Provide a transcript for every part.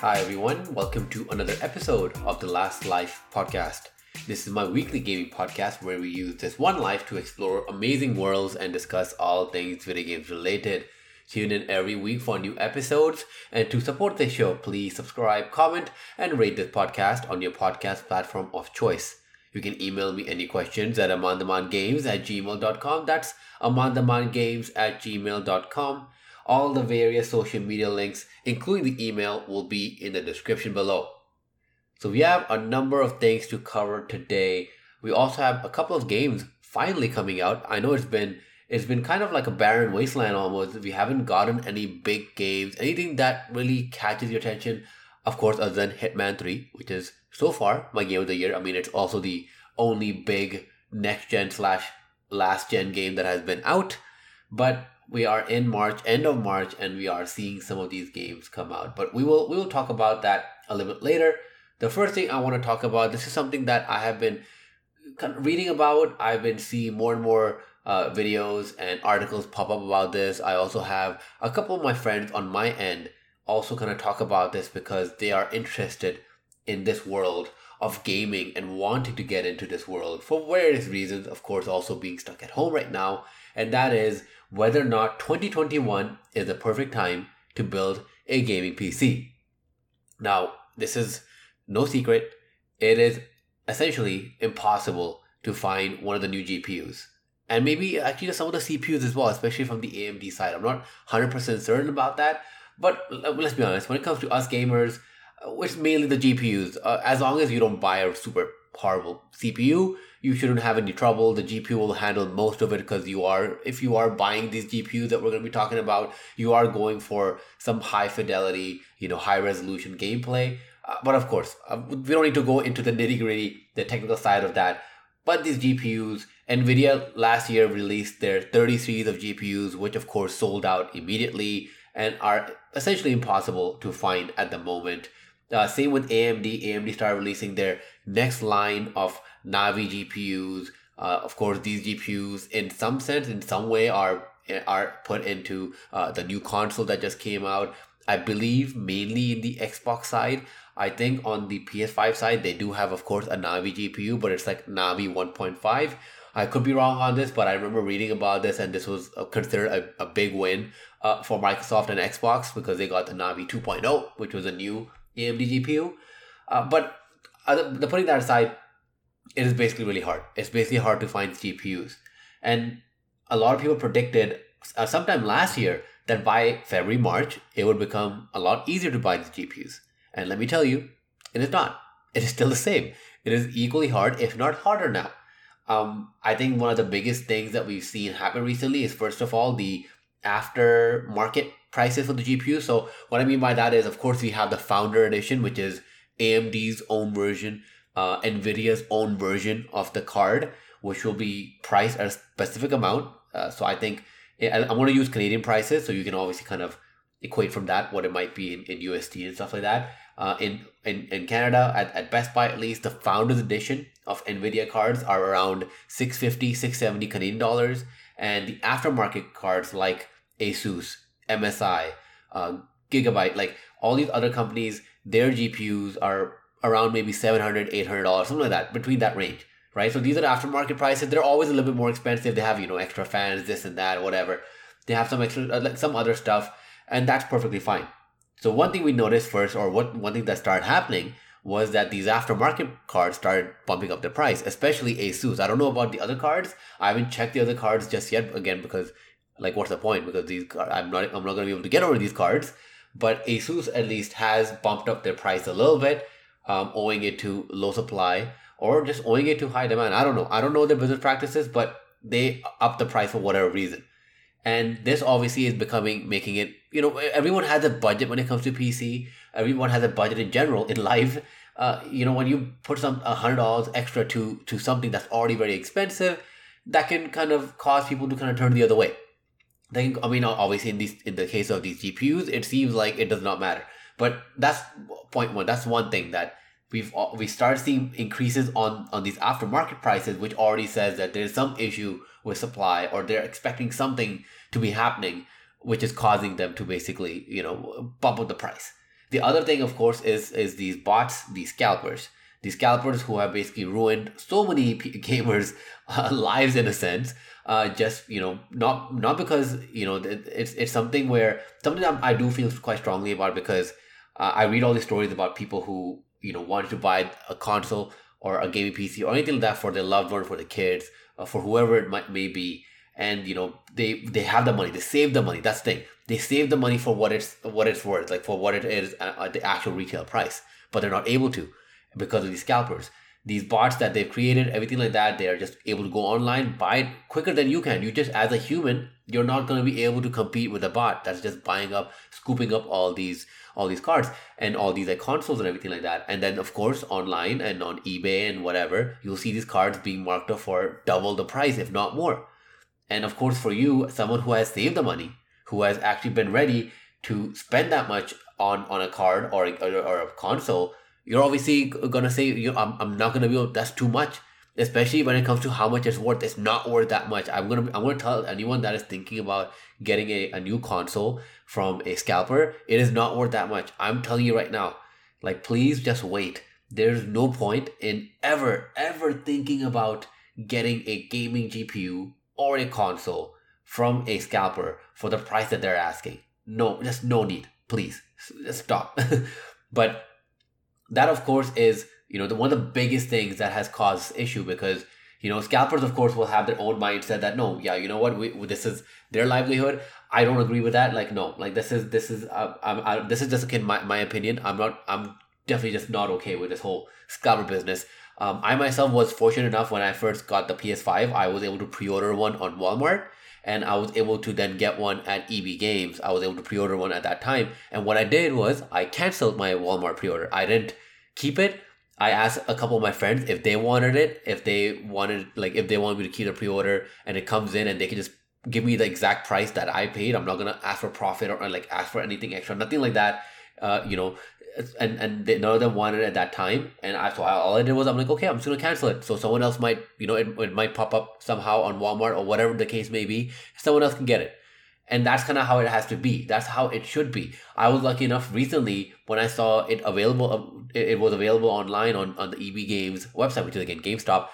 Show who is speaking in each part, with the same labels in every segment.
Speaker 1: Hi, everyone. Welcome to another episode of the Last Life podcast. This is my weekly gaming podcast where we use this one life to explore amazing worlds and discuss all things video games related. Tune in every week for new episodes. And to support the show, please subscribe, comment, and rate this podcast on your podcast platform of choice. You can email me any questions at amandamangames at gmail.com. That's amandamangames at gmail.com. All the various social media links, including the email, will be in the description below. So we have a number of things to cover today. We also have a couple of games finally coming out. I know it's been it's been kind of like a barren wasteland almost. We haven't gotten any big games, anything that really catches your attention. Of course, other than Hitman 3, which is so far my game of the year. I mean, it's also the only big next gen slash last gen game that has been out. But we are in March, end of March, and we are seeing some of these games come out. But we will we will talk about that a little bit later. The first thing I want to talk about, this is something that I have been reading about. I've been seeing more and more uh, videos and articles pop up about this. I also have a couple of my friends on my end also kind of talk about this because they are interested in this world of gaming and wanting to get into this world for various reasons. Of course, also being stuck at home right now, and that is whether or not 2021 is the perfect time to build a gaming PC. Now, this is no secret. It is essentially impossible to find one of the new GPUs. And maybe actually some of the CPUs as well, especially from the AMD side. I'm not 100% certain about that. But let's be honest, when it comes to us gamers, which mainly the GPUs, uh, as long as you don't buy a super horrible CPU, you shouldn't have any trouble. The GPU will handle most of it because you are, if you are buying these GPUs that we're going to be talking about, you are going for some high fidelity, you know, high resolution gameplay. Uh, but of course, uh, we don't need to go into the nitty gritty, the technical side of that. But these GPUs, Nvidia last year released their 30 series of GPUs, which of course sold out immediately and are essentially impossible to find at the moment. Uh, same with AMD. AMD started releasing their next line of Navi GPUs. Uh, of course, these GPUs, in some sense, in some way, are are put into uh, the new console that just came out. I believe mainly in the Xbox side. I think on the PS5 side, they do have, of course, a Navi GPU, but it's like Navi 1.5. I could be wrong on this, but I remember reading about this, and this was considered a, a big win uh, for Microsoft and Xbox because they got the Navi 2.0, which was a new AMD GPU. Uh, but the putting that aside, it is basically really hard. It's basically hard to find GPUs, and a lot of people predicted uh, sometime last year that by February March it would become a lot easier to buy these GPUs. And let me tell you, it is not. It is still the same. It is equally hard, if not harder now. Um, I think one of the biggest things that we've seen happen recently is first of all the aftermarket prices for the GPU. So what I mean by that is, of course, we have the Founder Edition, which is AMD's own version, uh, NVIDIA's own version of the card, which will be priced at a specific amount. Uh, so I think I'm going to use Canadian prices, so you can obviously kind of equate from that what it might be in, in USD and stuff like that. Uh, in, in in Canada, at, at Best Buy at least, the Founders Edition of NVIDIA cards are around 650 670 Canadian dollars. And the aftermarket cards like Asus, MSI, uh, Gigabyte, like all these other companies, their GPUs are around maybe 700 $800, something like that, between that range, right? So these are aftermarket prices. They're always a little bit more expensive. They have, you know, extra fans, this and that, whatever. They have some extra, like some other stuff, and that's perfectly fine. So one thing we noticed first, or what one thing that started happening was that these aftermarket cards started bumping up the price, especially Asus. I don't know about the other cards. I haven't checked the other cards just yet, again because like what's the point? Because these I'm not I'm not gonna be able to get over these cards. But Asus at least has bumped up their price a little bit, um, owing it to low supply or just owing it to high demand. I don't know. I don't know their business practices, but they up the price for whatever reason. And this obviously is becoming making it, you know, everyone has a budget when it comes to PC. Everyone has a budget in general in life. Uh, you know, when you put some hundred dollars extra to to something that's already very expensive, that can kind of cause people to kind of turn the other way. They, I mean, obviously in these in the case of these GPUs, it seems like it does not matter. But that's point one. That's one thing that we've we start seeing increases on on these aftermarket prices, which already says that there's some issue with supply or they're expecting something to be happening, which is causing them to basically you know bump up the price. The other thing, of course, is is these bots, these scalpers, these scalpers who have basically ruined so many gamers' uh, lives in a sense. Uh, just you know, not not because you know it's it's something where something I do feel quite strongly about because uh, I read all these stories about people who you know wanted to buy a console or a gaming PC or anything like that for their loved one, for the kids, for whoever it might may be, and you know they they have the money, they save the money. That's the thing. They save the money for what it's what it's worth, like for what it is at the actual retail price, but they're not able to because of these scalpers. These bots that they've created, everything like that, they are just able to go online, buy it quicker than you can. You just, as a human, you're not going to be able to compete with a bot that's just buying up, scooping up all these all these cards and all these like consoles and everything like that. And then of course online and on eBay and whatever, you'll see these cards being marked up for double the price, if not more. And of course for you, someone who has saved the money, who has actually been ready to spend that much on on a card or, or, or a console you're obviously gonna say you I'm, I'm not gonna be able, that's too much. Especially when it comes to how much it's worth it's not worth that much. I'm gonna i'm gonna tell anyone that is thinking about getting a, a new console from a scalper it is not worth that much. I'm telling you right now like please just wait. There's no point in ever ever thinking about getting a gaming gpu or a console from a scalper for the price that they're asking. No just no need. Please just stop. But that of course is you know the one of the biggest things that has caused issue because you know scalpers of course will have their own mindset that no yeah you know what? We, this is their livelihood. I don't agree with that. Like no like this is this is uh, I'm, I, this is just again my, my opinion. I'm not i'm definitely just not okay with this whole scalper business. Um, i myself was fortunate enough when i first got the ps5 i was able to pre-order one on walmart and I was able to then get one at EB Games. I was able to pre-order one at that time, and what I did was I canceled my Walmart pre-order. I didn't keep it. I asked a couple of my friends if they wanted it, if they wanted like if they want me to keep the pre-order, and it comes in and they can just give me the exact price that I paid. I'm not gonna ask for profit or, or like ask for anything extra, nothing like that. Uh, you know, and and they, none of them wanted it at that time. And I so all I did was I'm like, okay, I'm just gonna cancel it. So someone else might, you know, it, it might pop up somehow on Walmart or whatever the case may be. Someone else can get it. And that's kind of how it has to be. That's how it should be. I was lucky enough recently when I saw it available. Uh, it, was available online on, on the EB Games website, which is again GameStop.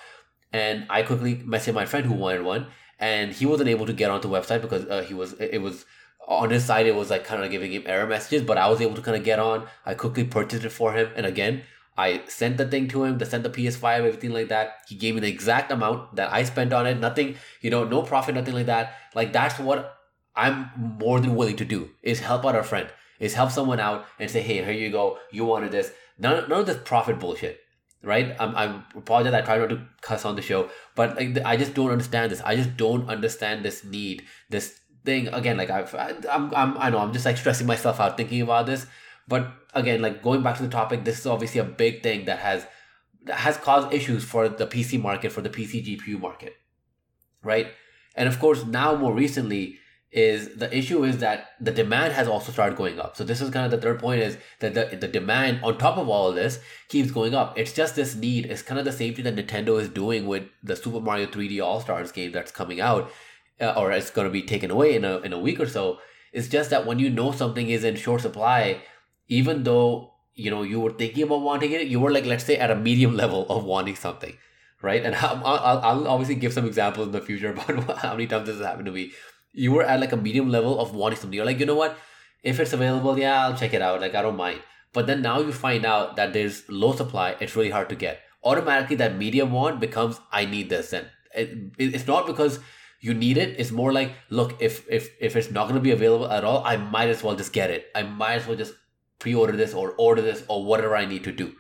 Speaker 1: And I quickly messaged my friend who wanted one, and he wasn't able to get onto the website because uh, he was it was on his side, it was like kind of giving him error messages, but I was able to kind of get on. I quickly purchased it for him. And again, I sent the thing to him, to send the PS5, everything like that. He gave me the exact amount that I spent on it. Nothing, you know, no profit, nothing like that. Like that's what I'm more than willing to do is help out a friend, is help someone out and say, hey, here you go. You wanted this. None, none of this profit bullshit, right? I'm, I'm apologize. I try not to cuss on the show, but like, I just don't understand this. I just don't understand this need, this thing. Again like I've I, I'm, I'm I know I'm just like stressing myself out thinking about this. But again like going back to the topic this is obviously a big thing that has that has caused issues for the PC market for the PC GPU market right? And of course now more recently is the issue is that the demand has also started going up. So this is kind of the third point is that the, the demand on top of all of this keeps going up. It's just this need. It's kind of the same thing that nintendo is doing with the super mario 3d all stars game that's coming out uh, or it's going to be taken away in a, in a week or so. It's just that when you know something is in short supply, even though you know you were thinking about wanting it, you were like let's say at a medium level of wanting something, right? And I'll, I'll, obviously give some examples in the future about how many times this has happened to me. You were at like a medium level of wanting something. You're like, you know what? If it's available, yeah, I'll check it out. Like I don't mind. But then now you find out that there's low supply. It's really hard to get. Automatically, that medium want becomes I need this. And it, it's not because you need it. It's more like look if if if it's not going to be available at all i might as well just get it. I might as well just pre-order this or order this or whatever i need to do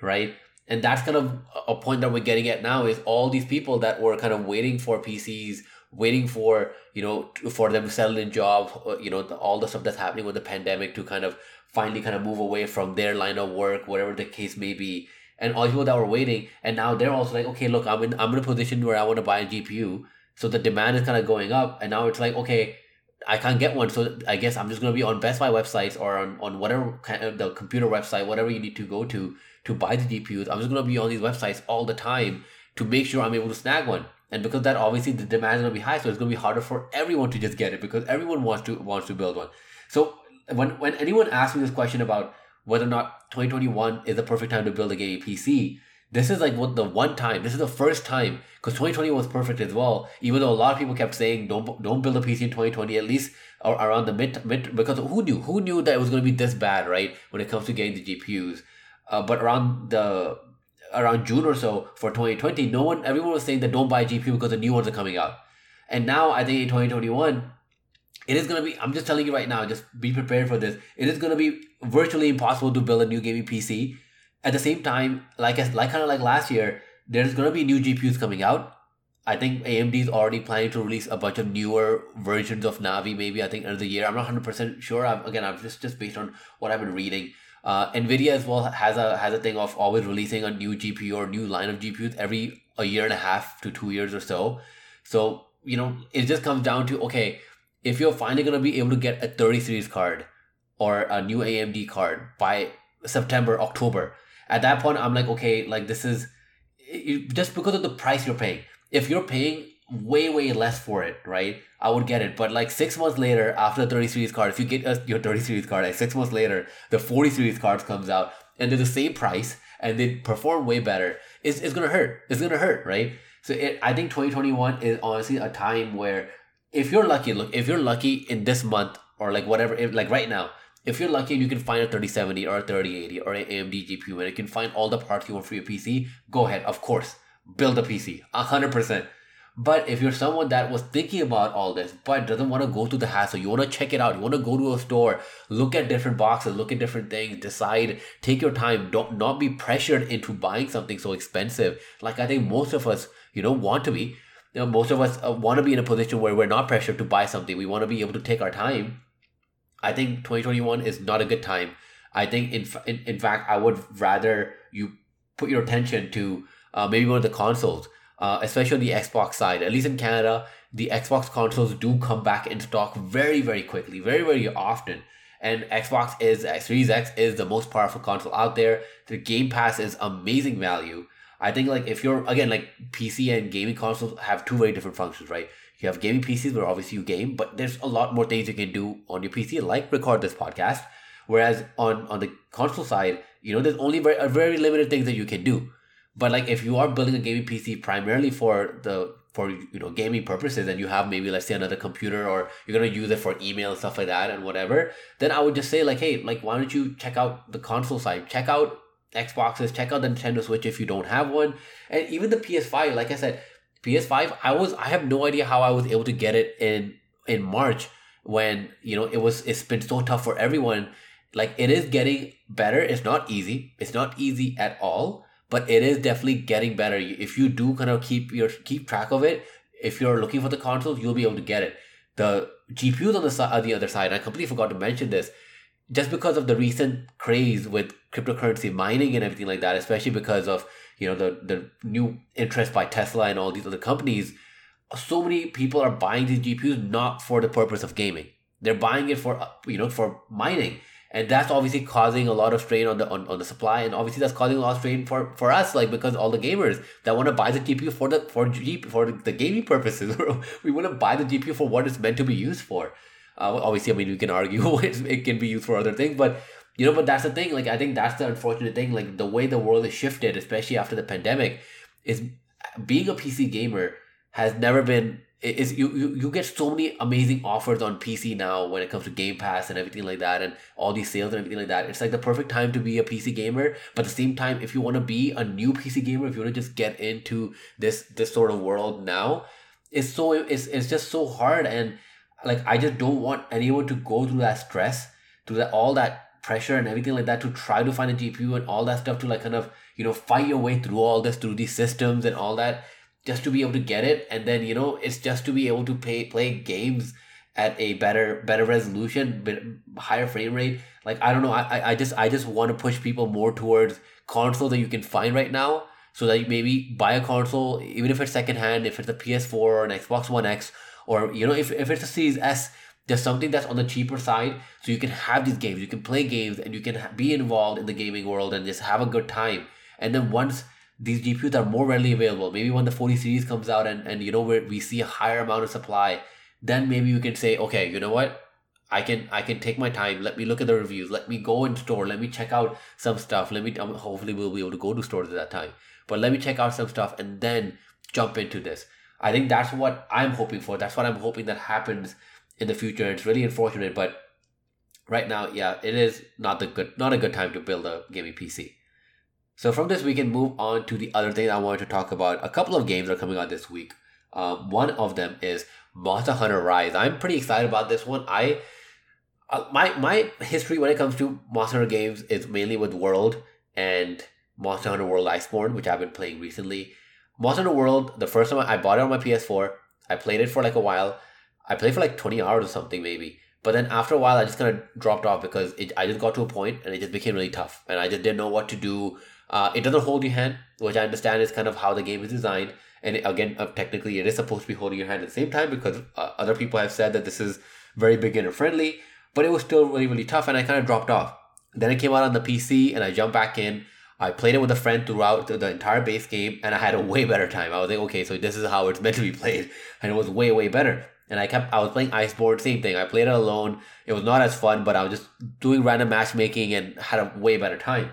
Speaker 1: right? And that's kind of a point that we're getting at now is all these people that were kind of waiting for pcs waiting for you know for them to settle in job uh, you know the, all the stuff that's happening with the pandemic to kind of finally kind of move away from their line of work whatever the case may be. And all people that were waiting and now they're also like okay look i'm in i'm in a position where i want to buy a gpu so the demand is kind of going up, and now it's like, okay, I can't get one, so I guess I'm just gonna be on Best Buy websites or on, on whatever kind of uh, the computer website, whatever you need to go to to buy the GPUs. I'm just gonna be on these websites all the time to make sure I'm able to snag one. And because that obviously the demand is gonna be high, so it's gonna be harder for everyone to just get it because everyone wants to wants to build one. So when when anyone asks me this question about whether or not 2021 is the perfect time to build a gaming PC. This is like what the one time. This is the first time because 2020 was perfect as well. Even though a lot of people kept saying don't don't build a PC in 2020 at least around the mid mid because who knew who knew that it was going to be this bad right when it comes to getting the GPUs. Uh, but around the around June or so for 2020, no one everyone was saying that don't buy GPU because the new ones are coming out. And now I think in 2021 it is going to be i'm just telling you right now just be prepared for this it is going to be virtually impossible to build a new gaming pc at the same time like as like kind of like last year there's to be new gpus coming out. I think amd is already planning to release a bunch of newer versions of navi maybe i think the year. I'm not 100% sure. I'm, again i'm just just based on what i've been reading. Uh, nvidia as well has a has a thing of always releasing a new gpu or new line of gpus every a year and a half to two years or so. So you know it just comes down to okay if you're finally to be able to get a 30 series card or a new AMD card by September, October, at that point, I'm like, okay, like this is just because of the price you're paying. If you're paying way, way less for it, right? I would get it. But like six months later, after the 30 series card, if you get your 30 series card, like six months later, the 40 series cards comes out and they're the same price and they perform way better, it's, it's gonna hurt. It's gonna hurt, right? So it, I think 2021 is honestly a time where if you're lucky, look, if you're lucky in this month or like whatever, if, like right now, if you're lucky and you can find a 3070 or a 3080 or an AMD GPU and you can find all the parts you want for your PC, go ahead, of course, build a PC, 100%. But if you're someone that was thinking about all this but doesn't want to go through the hassle, you want to check it out, you want to go to a store, look at different boxes, look at different things, decide, take your time, don't not be pressured into buying something so expensive. Like I think most of us, you know, want to be you know, most of us uh, want to be in a position where we're not pressured to buy something. We want to be able to take our time. I think 2021 is not a good time. I think, in, in, in fact, I would rather you put your attention to uh, maybe one of the consoles, uh, especially on the Xbox side. At least in Canada, the Xbox consoles do come back in stock very, very quickly, very, very often. And Xbox is uh, Series X is the most powerful console out there. The Game Pass is amazing value. I think like if you're again like PC and gaming consoles have two very different functions, right? You have gaming PCs where obviously you game, but there's a lot more things you can do on your PC, like record this podcast. Whereas on on the console side, you know, there's only very very limited things that you can do. But like if you are building a gaming PC primarily for the for you know gaming purposes and you have maybe let's say another computer or you're gonna use it for email and stuff like that and whatever, then I would just say like, hey, like why don't you check out the console side? Check out Xboxes, check out the Nintendo Switch if you don't have one. And even the PS5, like I said, PS5, I was I have no idea how I was able to get it in in March when, you know, it was it's been so tough for everyone. Like it is getting better. It's not easy. It's not easy at all, but it is definitely getting better. If you do kind of keep your keep track of it, if you're looking for the consoles, you'll be able to get it. The GPUs on the side, on the other side, I completely forgot to mention this just because of the recent craze with cryptocurrency mining and everything like that, especially because of you know the the new interest by Tesla and all these other companies, so many people are buying these GPUs not for the purpose of gaming. They're buying it for you know for mining, and that's obviously causing a lot of strain on the on, on the supply, and obviously that's causing a lot of strain for for us, like because all the gamers that want to buy the GPU for the for G, for the gaming purposes, we want to buy the GPU for what it's meant to be used for. Uh, obviously, I mean, we can argue it can be used for other things, but you know, but that's the thing. Like, I think that's the unfortunate thing. Like, the way the world has shifted, especially after the pandemic, is being a PC gamer has never been. Is you, you you get so many amazing offers on PC now when it comes to Game Pass and everything like that, and all these sales and everything like that. It's like the perfect time to be a PC gamer. But at the same time, if you want to be a new PC gamer, if you want to just get into this this sort of world now, it's so it's it's just so hard and like I just don't want anyone to go through that stress, to that all that pressure and everything like that to try to find a GPU and all that stuff to like kind of you know fight your way through all this through these systems and all that just to be able to get it. And then you know it's just to be able to pay play games at a better better resolution bit higher frame rate. Like i don't know i i just i just want to push people more towards consoles that you can find right now so that you maybe buy a console even if it's secondhand if it's a ps4 or an xbox one x or you know if, if it's a series s there's something that's on the cheaper side so you can have these games you can play games and you can be involved in the gaming world and just have a good time and then once these gpus are more readily available maybe when the 40 series comes out and, and you know we see a higher amount of supply then maybe you can say okay you know what I can I can take my time. Let me look at the reviews. Let me go in store. Let me check out some stuff. Let me um, hopefully we'll be able to go to stores at that time. But let me check out some stuff and then jump into this. I think that's what I'm hoping for. That's what I'm hoping that happens in the future. It's really unfortunate, but right now, yeah, it is not the good not a good time to build a gaming PC. So from this, we can move on to the other thing I wanted to talk about. A couple of games are coming out this week. Um, one of them is Monster Hunter Rise. I'm pretty excited about this one. I uh, my my history when it comes to Monster Hunter games is mainly with World and Monster Hunter World Iceborne, which I've been playing recently. Monster Hunter World, the first time I bought it on my PS4, I played it for like a while. I played for like 20 hours or something maybe. But then after a while, I just kind of dropped off because it, I just got to a point and it just became really tough. And I just didn't know what to do. Uh, it doesn't hold your hand, which I understand is kind of how the game is designed. And again, uh, technically, it is supposed to be holding your hand at the same time because uh, other people have said that this is very beginner friendly. But it was still really, really tough. And I kind of dropped off. Then it came out on the PC and I jumped back in. I played it with a friend throughout the entire base game and I had a way better time. I was like, okay, so this is how it's meant to be played. And it was way, way better. And I kept, I was playing Iceborne, same thing. I played it alone. It was not as fun, but I was just doing random matchmaking and had a way better time.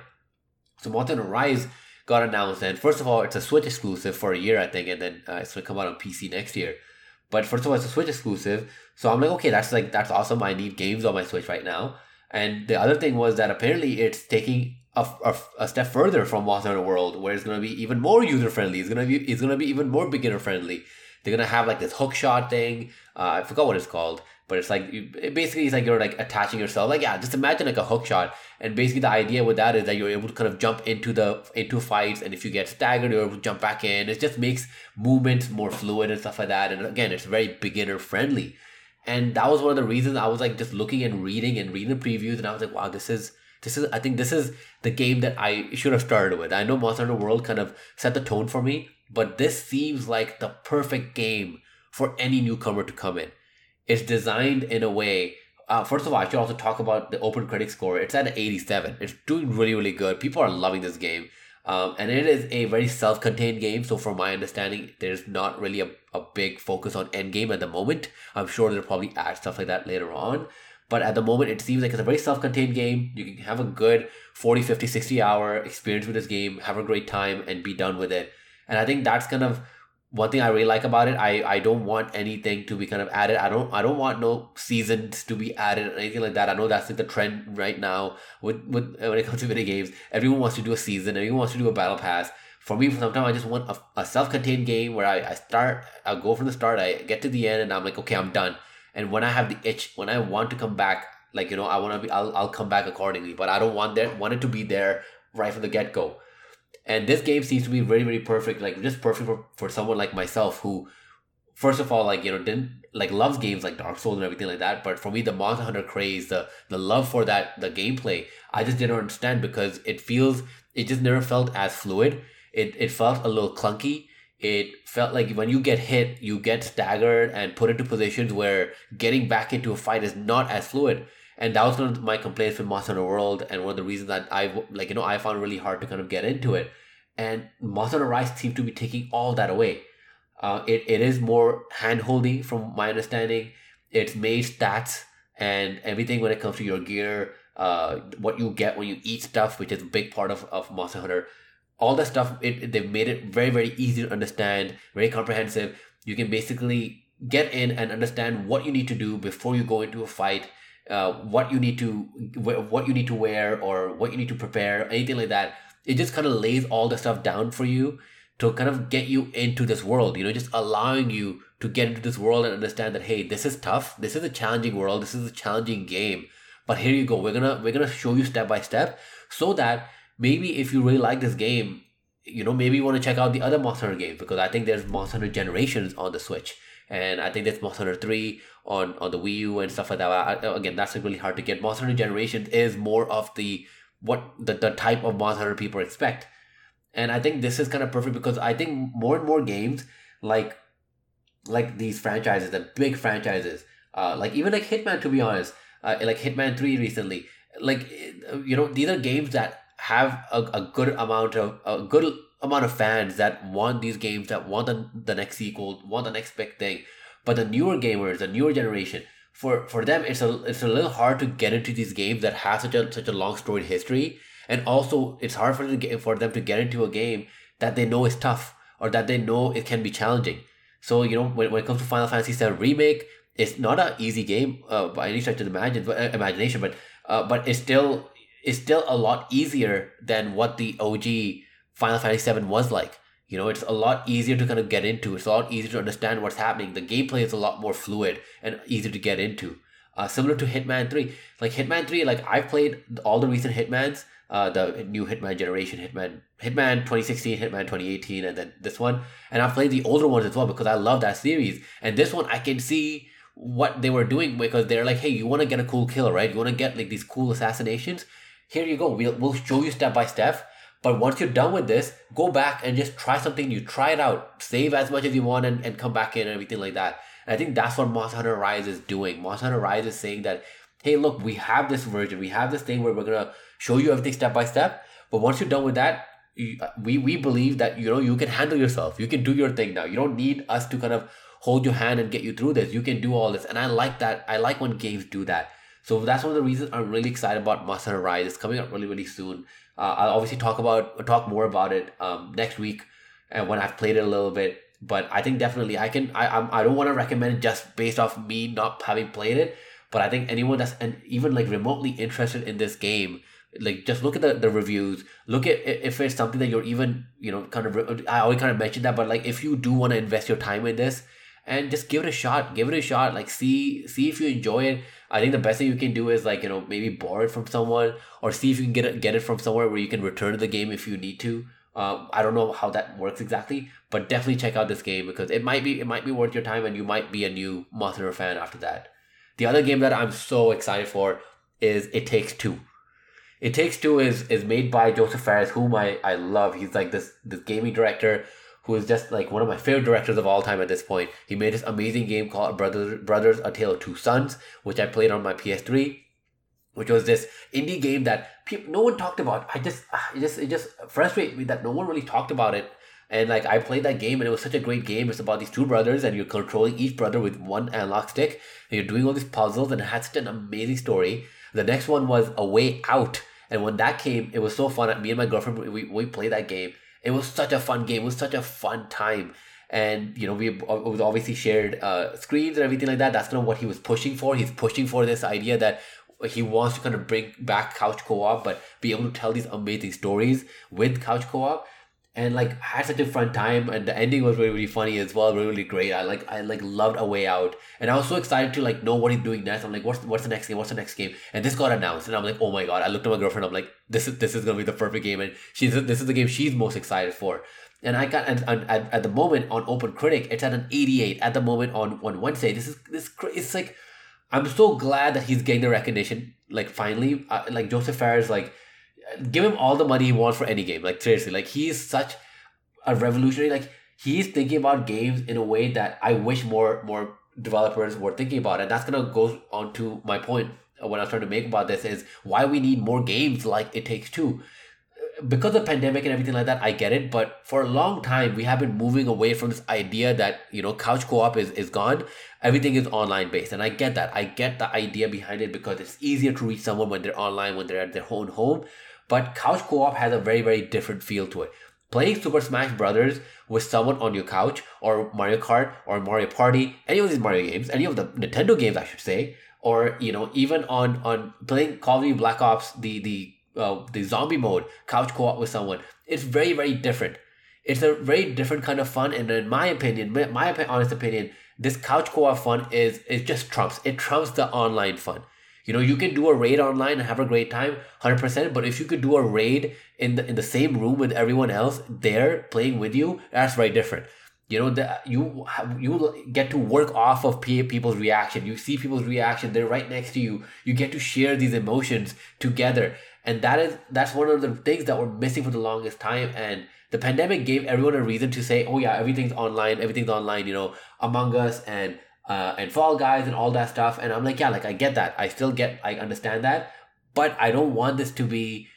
Speaker 1: So Monster Rise got announced, and first of all, it's a Switch exclusive for a year, I think, and then uh, it's gonna come out on PC next year. But first of all, it's a Switch exclusive, so I'm like, okay, that's like that's awesome. I need games on my Switch right now. And the other thing was that apparently it's taking a, a, a step further from Monster World, where it's gonna be even more user friendly. It's gonna be it's gonna be even more beginner friendly. They're gonna have like this hook shot thing. Uh, I forgot what it's called, but it's like it basically it's like you're like attaching yourself. Like yeah, just imagine like a hook shot. And basically the idea with that is that you're able to kind of jump into the into fights, and if you get staggered, you're able to jump back in. It just makes movements more fluid and stuff like that. And again, it's very beginner friendly. And that was one of the reasons I was like just looking and reading and reading the previews, and I was like, wow, this is this is I think this is the game that I should have started with. I know Monster Hunter World kind of set the tone for me, but this seems like the perfect game for any newcomer to come in. It's designed in a way. Uh, first of all, I should also talk about the Open Critic score. It's at an 87. It's doing really, really good. People are loving this game. Um, and it is a very self-contained game. So, from my understanding, there's not really a, a big focus on endgame at the moment. I'm sure they'll probably add stuff like that later on. But at the moment, it seems like it's a very self-contained game. You can have a good 40, 50, 60 hour experience with this game, have a great time, and be done with it. And I think that's kind of one thing I really like about it. I, I don't want anything to be kind of added. I don't I don't want no seasons to be added or anything like that. I know that's like the trend right now with, with uh, when it comes to video games. Everyone wants to do a season. Everyone wants to do a battle pass. For me, sometimes I just want a, a self-contained game where I, I start, I go from the start, I get to the end, and I'm like, okay, I'm done. And when I have the itch, when I want to come back, like you know, I want to be, I'll, I'll come back accordingly. But I don't want that, want it to be there right from the get go. And this game seems to be very, very perfect, like just perfect for, for someone like myself who, first of all, like, you know, didn't like loves games like Dark Souls and everything like that. But for me, the Monster Hunter craze, the the love for that, the gameplay, I just didn't understand because it feels it just never felt as fluid. It it felt a little clunky. It felt like when you get hit, you get staggered and put into positions where getting back into a fight is not as fluid and that was one of my complaints with Monster Hunter World, and one of the reasons that I like you know I found really hard to kind of get into it. And Monster Hunter Rise seemed to be taking all that away. Uh, it it is more handholdy from my understanding. It's made stats and everything when it comes to your gear, uh, what you get when you eat stuff, which is a big part of, of Monster Hunter. All that stuff, it, they've made it very, very easy to understand, very comprehensive. You can basically get in and understand what you need to do before you go into a fight uh, what you need to what you need to wear or what you need to prepare anything like that it just kind of lays all the stuff down for you to kind of get you into this world you know just allowing you to get into this world and understand that hey this is tough this is a challenging world this is a challenging game but here you go we're gonna we're gonna show you step by step so that maybe if you really like this game you know maybe you want to check out the other monster games because i think there's monster generations on the switch and I think that's Monster Hunter 3 on, on the Wii U and stuff like that. I, again, that's really hard to get. Monster Hunter Generations is more of the what the, the type of Monster Hunter people expect. And I think this is kind of perfect because I think more and more games like like these franchises, the big franchises, uh, like even like Hitman, to be honest, uh, like Hitman 3 recently, like, you know, these are games that have a, a good amount of, a good amount of fans that want these games, that want the, the next sequel, want the next big thing. But the newer gamers, the newer generation, for for them it's a it's a little hard to get into these games that have such a such a long storied history and also it's hard for them to get, for them to get into a game that they know is tough or that they know it can be challenging so you know when, when it comes to final fantasy VII remake it's not an easy game uh, by any stretch of the imagine, but, uh, imagination but uh, but it's still it's still a lot easier than what the og final fantasy VII was like you know, it's a lot easier to kind of get into. It's a lot easier to understand what's happening. The gameplay is a lot more fluid and easier to get into. Uh, similar to Hitman 3. Like Hitman 3, like I've played all the recent Hitmans, uh, the new Hitman generation, Hitman, Hitman 2016, Hitman 2018, and then this one. And I've played the older ones as well because I love that series. And this one, I can see what they were doing because they're like, hey, you want to get a cool kill, right? You want to get like these cool assassinations? Here you go. We'll, we'll show you step by step but once you're done with this, go back and just try something new. Try it out. Save as much as you want and, and come back in and everything like that. And I think that's what Monster Hunter Rise is doing. Monster Hunter Rise is saying that, hey, look, we have this version. We have this thing where we're going to show you everything step by step. But once you're done with that, you, uh, we, we believe that, you know, you can handle yourself. You can do your thing now. You don't need us to kind of hold your hand and get you through this. You can do all this. And I like that. I like when games do that. So that's one of the reasons I'm really excited about Monster Hunter Rise. It's coming up really, really soon. Uh, I'll obviously talk about talk more about it um, next week and when I've played it a little bit. But I think definitely I can. I I'm, I don't want to recommend it just based off me not having played it. But I think anyone that's and even like remotely interested in this game, like just look at the, the reviews. Look at if it's something that you're even you know kind of. I always kind of mentioned that, but like if you do want to invest your time in this, and just give it a shot. Give it a shot. Like see see if you enjoy it. I think the best thing you can do is like you know maybe borrow it from someone or see if you can get it get it from somewhere where you can return the game if you need to. Uh, I don't know how that works exactly, but definitely check out this game because it might be it might be worth your time and you might be a new Monster fan after that. The other game that I'm so excited for is It Takes Two. It Takes Two is is made by Josef Fares, whom I, I love. He's like this this gaming director who is just like one of my favorite directors of all time at this point. He made this amazing game called Brothers Brothers A Tale of Two Sons, which I played on my PS3, which was this indie game that no one talked about. I just ah, it just it just frustrates me that no one really talked about it. And like I played that game and it was such a great game. It's about these two brothers and you're controlling each brother with one analog stick and you're doing all these puzzles and it had such an amazing story. The next one was A Way Out. And when that came, it was so fun. Me and my girlfriend, we, we played that game it was such a fun game. It was such a fun time. And you know, we obviously shared uh, screens and everything like that. That's kind of what he was pushing for. He's pushing for this idea that he wants to kind of bring back couch co-op, but be able to tell these amazing stories with couch co-op and like had such a fun time and the ending was really really funny as well really, really great. I like i like loved a way out. And i was so excited to like know what he's doing next. I'm like what's what's the next game? What's the next game? And this got announced and i'm like oh my god. I looked at my girlfriend i'm like this is this is gonna be the perfect game and she's this is the game she's most excited for. And I got and, and, and at the moment on Open Critic, it's at an 88 at the moment on, on Wednesday. This is this it's like I'm so glad that he's getting the recognition. Like finally, uh, like Josef Fares, like give him all the money he wants for any game. Like seriously, like he's such a revolutionary. Like he's thinking about games in a way that I wish more more developers were thinking about. And that's gonna go on to my point uh, what I was trying to make about this is why we need more games like It Takes Two. Uh, because of pandemic and everything like that, I get it. But for a long time, we have been moving away from this idea that you know couch co-op is is gone. Everything is online based, and I get that. I get the idea behind it because it's easier to reach someone when they're online, when they're at their own home. But couch co-op has a very, very different feel to it. Playing Super Smash Brothers with someone on your couch, or Mario Kart, or Mario Party, any of these Mario games, any of the Nintendo games, I should say, or you know, even on on playing Call of Duty Black Ops, the the uh, the zombie mode, couch co-op with someone, it's very, very different. It's a very different kind of fun, and in my opinion, my honest opinion, this couch co-op fun is it just trumps. It trumps the online fun. You know, you can do a raid online and have a great time, hundred percent. But if you could do a raid in the in the same room with everyone else there playing with you, that's very different. You know, that you you get to work off of people's reaction. You see people's reaction; they're right next to you. You get to share these emotions together, and that is that's one of the things that we're missing for the longest time. And the pandemic gave everyone a reason to say, "Oh yeah, everything's online. Everything's online." You know, Among Us and uh, and Fall Guys and all that stuff. And I'm like, yeah, like I get that. I still get, I understand that. But I don't want this to be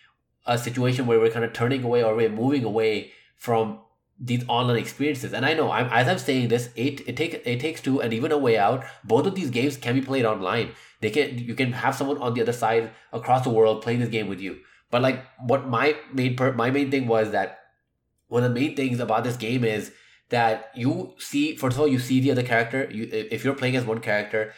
Speaker 1: a situation where we're kind of turning away or we're moving away from these online experiences. And I know I'm as I'm saying this, it it take it takes two and even a way out. Both of these games can be played online. They can you can have someone on the other side across the world playing this game with you. But like what my main per, my main thing was that one of the main things about this game is that you see first of all you see the other character. You if you're playing as one character,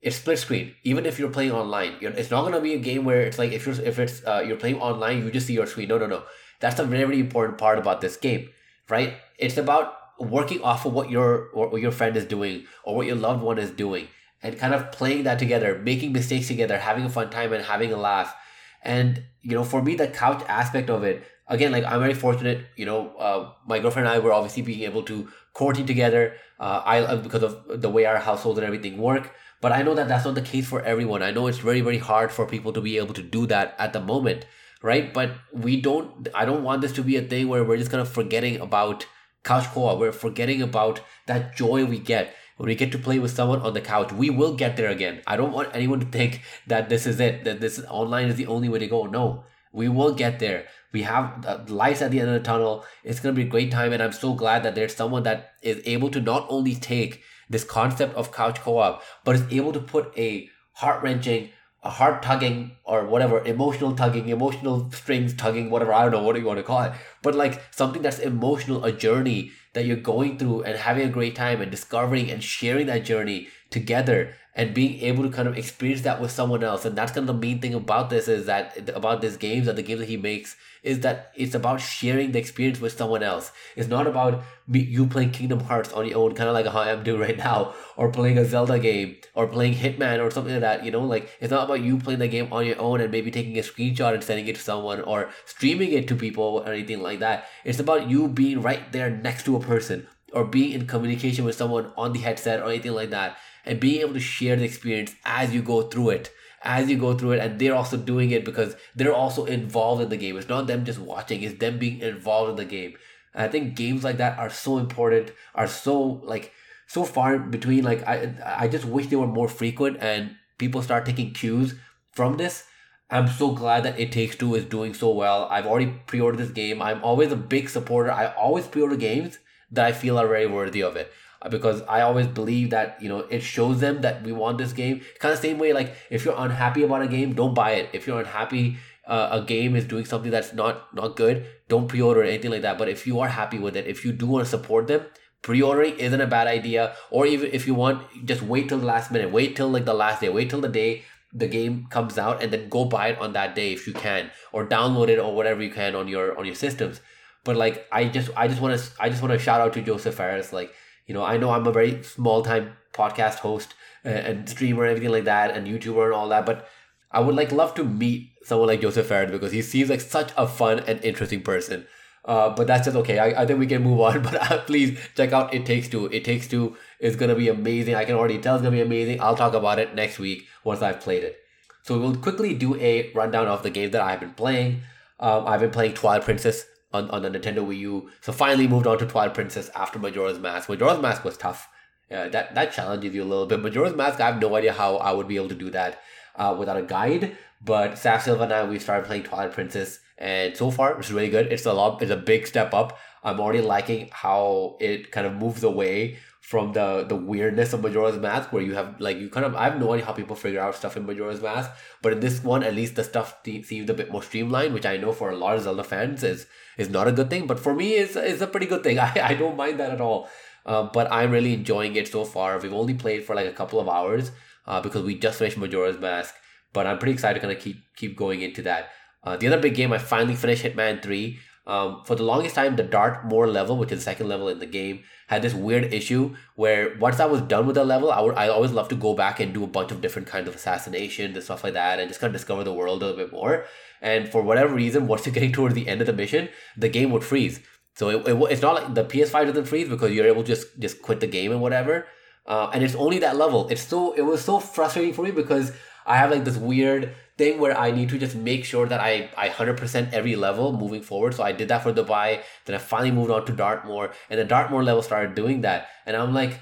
Speaker 1: it's split screen. Even if you're playing online, you're, it's not gonna be a game where it's like if you're if it's uh, you're playing online, you just see your screen. No, no, no. That's a very, very important part about this game, right? It's about working off of what your what your friend is doing or what your loved one is doing, and kind of playing that together, making mistakes together, having a fun time, and having a laugh. And you know, for me, the couch aspect of it, again, like I'm very fortunate. You know, uh, my girlfriend and I were obviously being able to courting together. Uh, I because of the way our household and everything work. But I know that that's not the case for everyone. I know it's very, very hard for people to be able to do that at the moment right? But we don't, I don't want this to be a thing where we're just kind of forgetting about couch co-op. We're forgetting about that joy we get when we get to play with someone on the couch. We will get there again. I don't want anyone to think that this is it, that this online is the only way to go. No, we will get there. We have the lights at the end of the tunnel. It's going to be a great time. And I'm so glad that there's someone that is able to not only take this concept of couch co-op, but is able to put a heart wrenching, a heart tugging or whatever, emotional tugging, emotional strings tugging, whatever, I don't know what you want to call it, but like something that's emotional, a journey that you're going through and having a great time and discovering and sharing that journey together and being able to kind of experience that with someone else. And that's kind of the main thing about this is that about this games and the games that he makes is that it's about sharing the experience with someone else. It's not about me, you playing Kingdom Hearts on your own, kind of like how I'm doing right now, or playing a Zelda game, or playing Hitman or something like that. You know, like it's not about you playing the game on your own and maybe taking a screenshot and sending it to someone or streaming it to people or anything like that. It's about you being right there next to a person or being in communication with someone on the headset or anything like that and being able to share the experience as you go through it as you go through it and they're also doing it because they're also involved in the game. It's not them just watching it's them being involved in the game. And i think games like that are so important are so like so far between like i i just wish they were more frequent and people start taking cues from this. I'm so glad that it takes two is doing so well. I've already pre-ordered this game. I'm always a big supporter. I always pre-order games that i feel are very worthy of it because I always believe that you know it shows them that we want this game. Kind of same way, like if you're unhappy about a game, don't buy it. If you're unhappy, uh, a game is doing something that's not not good, don't pre-order or anything like that. But if you are happy with it, if you do want to support them, pre-ordering isn't a bad idea. Or even if you want, just wait till the last minute. Wait till like the last day. Wait till the day the game comes out and then go buy it on that day if you can, or download it or whatever you can on your on your systems. But like I just I just want to I just want to shout out to Josef Fares like you know, I know I'm a very small time podcast host uh, and streamer and everything like that and YouTuber and all that, but I would like love to meet someone like Josef Fares because he seems like such a fun and interesting person. Uh, but that's just okay. I, I think we can move on. But uh, please check out It Takes Two. It Takes Two is gonna be amazing. I can already tell it's gonna be amazing. I'll talk about it next week once I've played it. So we'll quickly do a rundown of the games that I've been playing. Um, I've been playing Twilight Princess on, on the Nintendo Wii U. So finally moved on to Twilight Princess after Majora's Mask. Majora's Mask was tough. Yeah, that that challenges you a little bit. Majora's Mask, I have no idea how I would be able to do that uh, without a guide. But Saf Silva and I, we started playing Twilight Princess, and so far it's really good. It's a lot. It's a big step up. I'm already liking how it kind of moves away from the the weirdness of Majora's Mask, where you have like you kind of I have no idea how people figure out stuff in Majora's Mask, but in this one, at least the stuff seems a bit more streamlined, which I know for a lot of Zelda fans is is not a good thing, but for me, it's is a pretty good thing. I I don't mind that at all. Uh, but I'm really enjoying it so far. We've only played for like a couple of hours uh, because we just finished Majora's Mask, but I'm pretty excited to kind of keep keep going into that. Uh, the other big game, I finally finished Hitman Three. Um, for the longest time, the Dartmoor level, which is the second level in the game, had this weird issue where once I was done with the level, I would I always love to go back and do a bunch of different kinds of assassinations and stuff like that, and just kind of discover the world a little bit more. And for whatever reason, once you're getting towards the end of the mission, the game would freeze. So it, it it's not like the PS5 doesn't freeze because you're able to just just quit the game and whatever. Uh, and it's only that level. It's so it was so frustrating for me because I have like this weird thing where I need to just make sure that I, I 100% every level moving forward. So I did that for Dubai. Then I finally moved on to Dartmoor. And the Dartmoor level started doing that. And I'm like,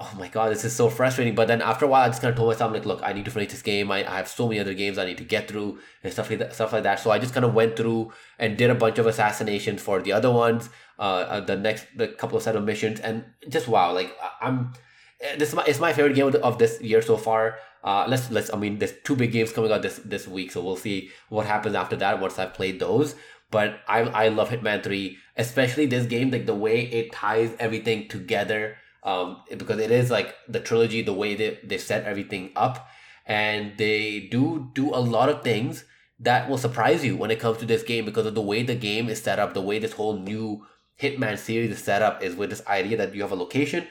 Speaker 1: oh my god, this is so frustrating. But then after a while, I just kind of told myself, like, look, I need to finish this game. I, I have so many other games I need to get through and stuff like that. Stuff like that. So I just kind of went through and did a bunch of assassinations for the other ones. Uh, uh the next the couple of set of missions, and just wow, like I'm. This is my it's my favorite game of this year so far. Uh, let's let's. I mean, there's two big games coming out this this week, so we'll see what happens after that once I've played those. But I I love Hitman Three, especially this game, like the way it ties everything together um, because it is like the trilogy, the way they, they set everything up, and they do do a lot of things that will surprise you when it comes to this game because of the way the game is set up, the way this whole new Hitman series is set up is with this idea that you have a location,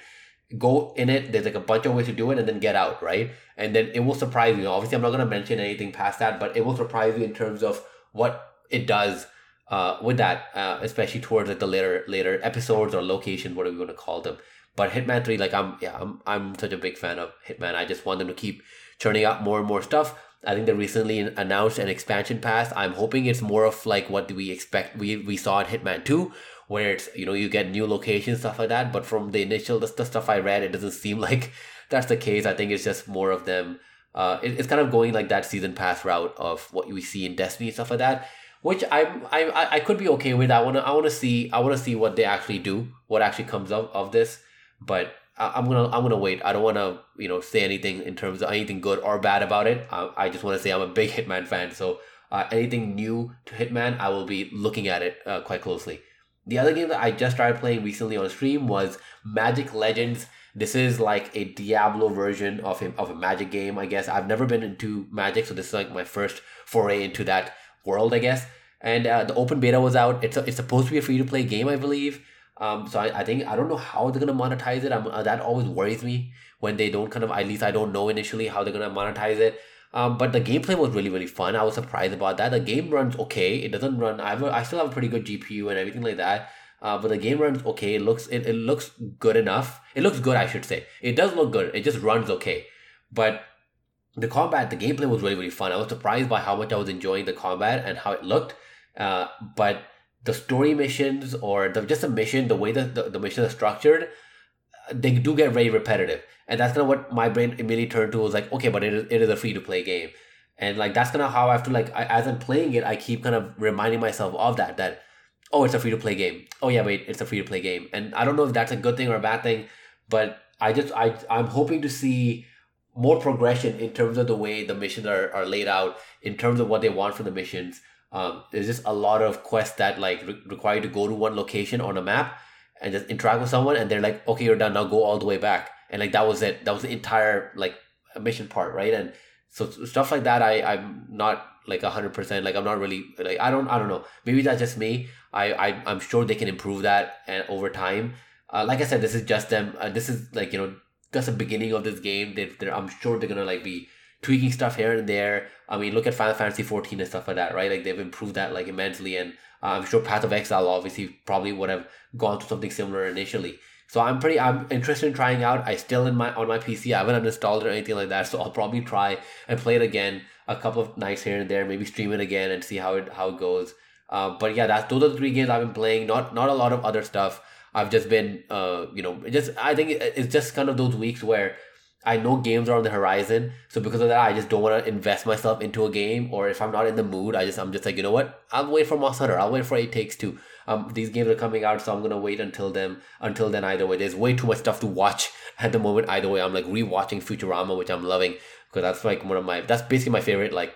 Speaker 1: go in it, there's like a bunch of ways to do it, and then get out, right? And then it will surprise you. Obviously, I'm not going to mention anything past that, but it will surprise you in terms of what it does uh, with that, uh, especially towards like the later later episodes or locations, whatever you want to call them. But Hitman 3, like I'm yeah, I'm I'm such a big fan of Hitman. I just want them to keep churning out more and more stuff. I think they recently announced an expansion pass. I'm hoping it's more of like what do we expect we we saw in Hitman 2, where it's you know you get new locations stuff like that. But from the initial the, the stuff I read, it doesn't seem like that's the case. I think it's just more of them. Uh, it, it's kind of going like that season pass route of what we see in Destiny stuff like that, which I'm I I could be okay with. I wanna I wanna see I wanna see what they actually do, what actually comes of of this. But I, am gonna I'm gonna wait. I don't want to you know say anything in terms of anything good or bad about it. I, I just want to say I'm a big Hitman fan. So uh, anything new to Hitman, I will be looking at it uh, quite closely. The other game that I just started playing recently on stream was Magic Legends. This is like a Diablo version of a, of a Magic game, I guess. I've never been into Magic, so this is like my first foray into that world, I guess. And uh, the open beta was out. It's a, it's supposed to be a free to play game, I believe. Um, so I, I think I don't know how they're gonna monetize it. I'm, uh, that always worries me when they don't kind of at least I don't know initially how they're gonna monetize it. Um, but the gameplay was really really fun. I was surprised about that. The game runs okay. It doesn't run. I have a, I still have a pretty good GPU and everything like that. Uh, but the game runs okay. It looks it, it looks good enough. It looks good, I should say. It does look good. It just runs okay. But the combat, the gameplay was really really fun. I was surprised by how much I was enjoying the combat and how it looked. Uh, but the story missions or the, just a mission, the way that the, the mission is structured, they do get very repetitive. And that's kind of what my brain immediately turned to was like, okay, but it is, it is a free to play game. And like, that's kind of how I have to like, I, as I'm playing it, I keep kind of reminding myself of that, that, oh, it's a free to play game. Oh yeah, wait, it's a free to play game. And I don't know if that's a good thing or a bad thing, but I just, I, I'm hoping to see more progression in terms of the way the missions are, are laid out, in terms of what they want from the missions um, there's just a lot of quests that like re- require you to go to one location on a map and just interact with someone and they're like okay you're done now go all the way back. And like that was it. That was the entire like mission part right? And so stuff like that i i'm not like a hundred percent like i'm not really like i don't i don't know. Maybe that's just me. I, I i'm sure they can improve that and over time. Uh, like i said this is just them uh, this is like you know just the beginning of this game. They, they're i'm sure they're gonna like be tweaking stuff here and there. I mean, look at Final Fantasy 14 and stuff like that, right? Like they've improved that like immensely, and I'm sure Path of Exile obviously probably would have gone to something similar initially. So I'm pretty I'm interested in trying out. I still in my on my PC. I haven't uninstalled it or anything like that. So I'll probably try and play it again a couple of nights here and there. Maybe stream it again and see how it how it goes. Uh, but yeah, that's those are the three games I've been playing. Not not a lot of other stuff. I've just been uh you know just I think it's just kind of those weeks where I know games are on the horizon, so because of that, I just don't want to invest myself into a game. Or if I'm not in the mood, I just I'm just like you know what, I'll wait for Monster Hunter. I'll wait for It Takes Two. Um, these games are coming out, so I'm gonna wait until them until then. Either way, there's way too much stuff to watch at the moment. Either way, I'm like rewatching Futurama, which I'm loving because that's like one of my that's basically my favorite like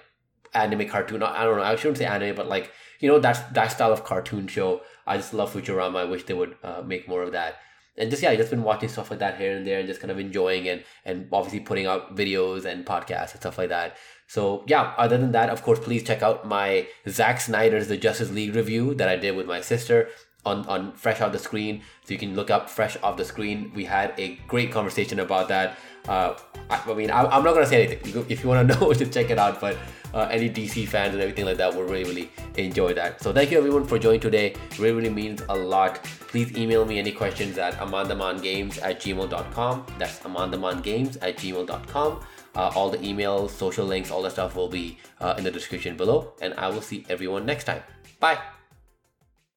Speaker 1: anime cartoon. I don't know, I shouldn't say anime, but like you know that's that style of cartoon show. I just love Futurama. I wish they would uh, make more of that and just yeah, just been watching stuff like that here and there, and just kind of enjoying and and obviously putting out videos and podcasts and stuff like that. So yeah, other than that, of course, please check out my Zack Snyder's The Justice League review that I did with my sister on on Fresh Off the Screen. So you can look up Fresh Off the Screen. We had a great conversation about that. Uh, I, I mean, I, am not gonna say anything. If you want to know, just check it out. But uh, any DC fans and everything like that will really, really enjoy that. So thank you everyone for joining today. really, really means a lot. Please email me any questions at amandamangames at gmail.com. That's amandamangames at gmail.com. Uh, all the emails, social links, all that stuff will be uh, in the description below. And I will see everyone next time. Bye.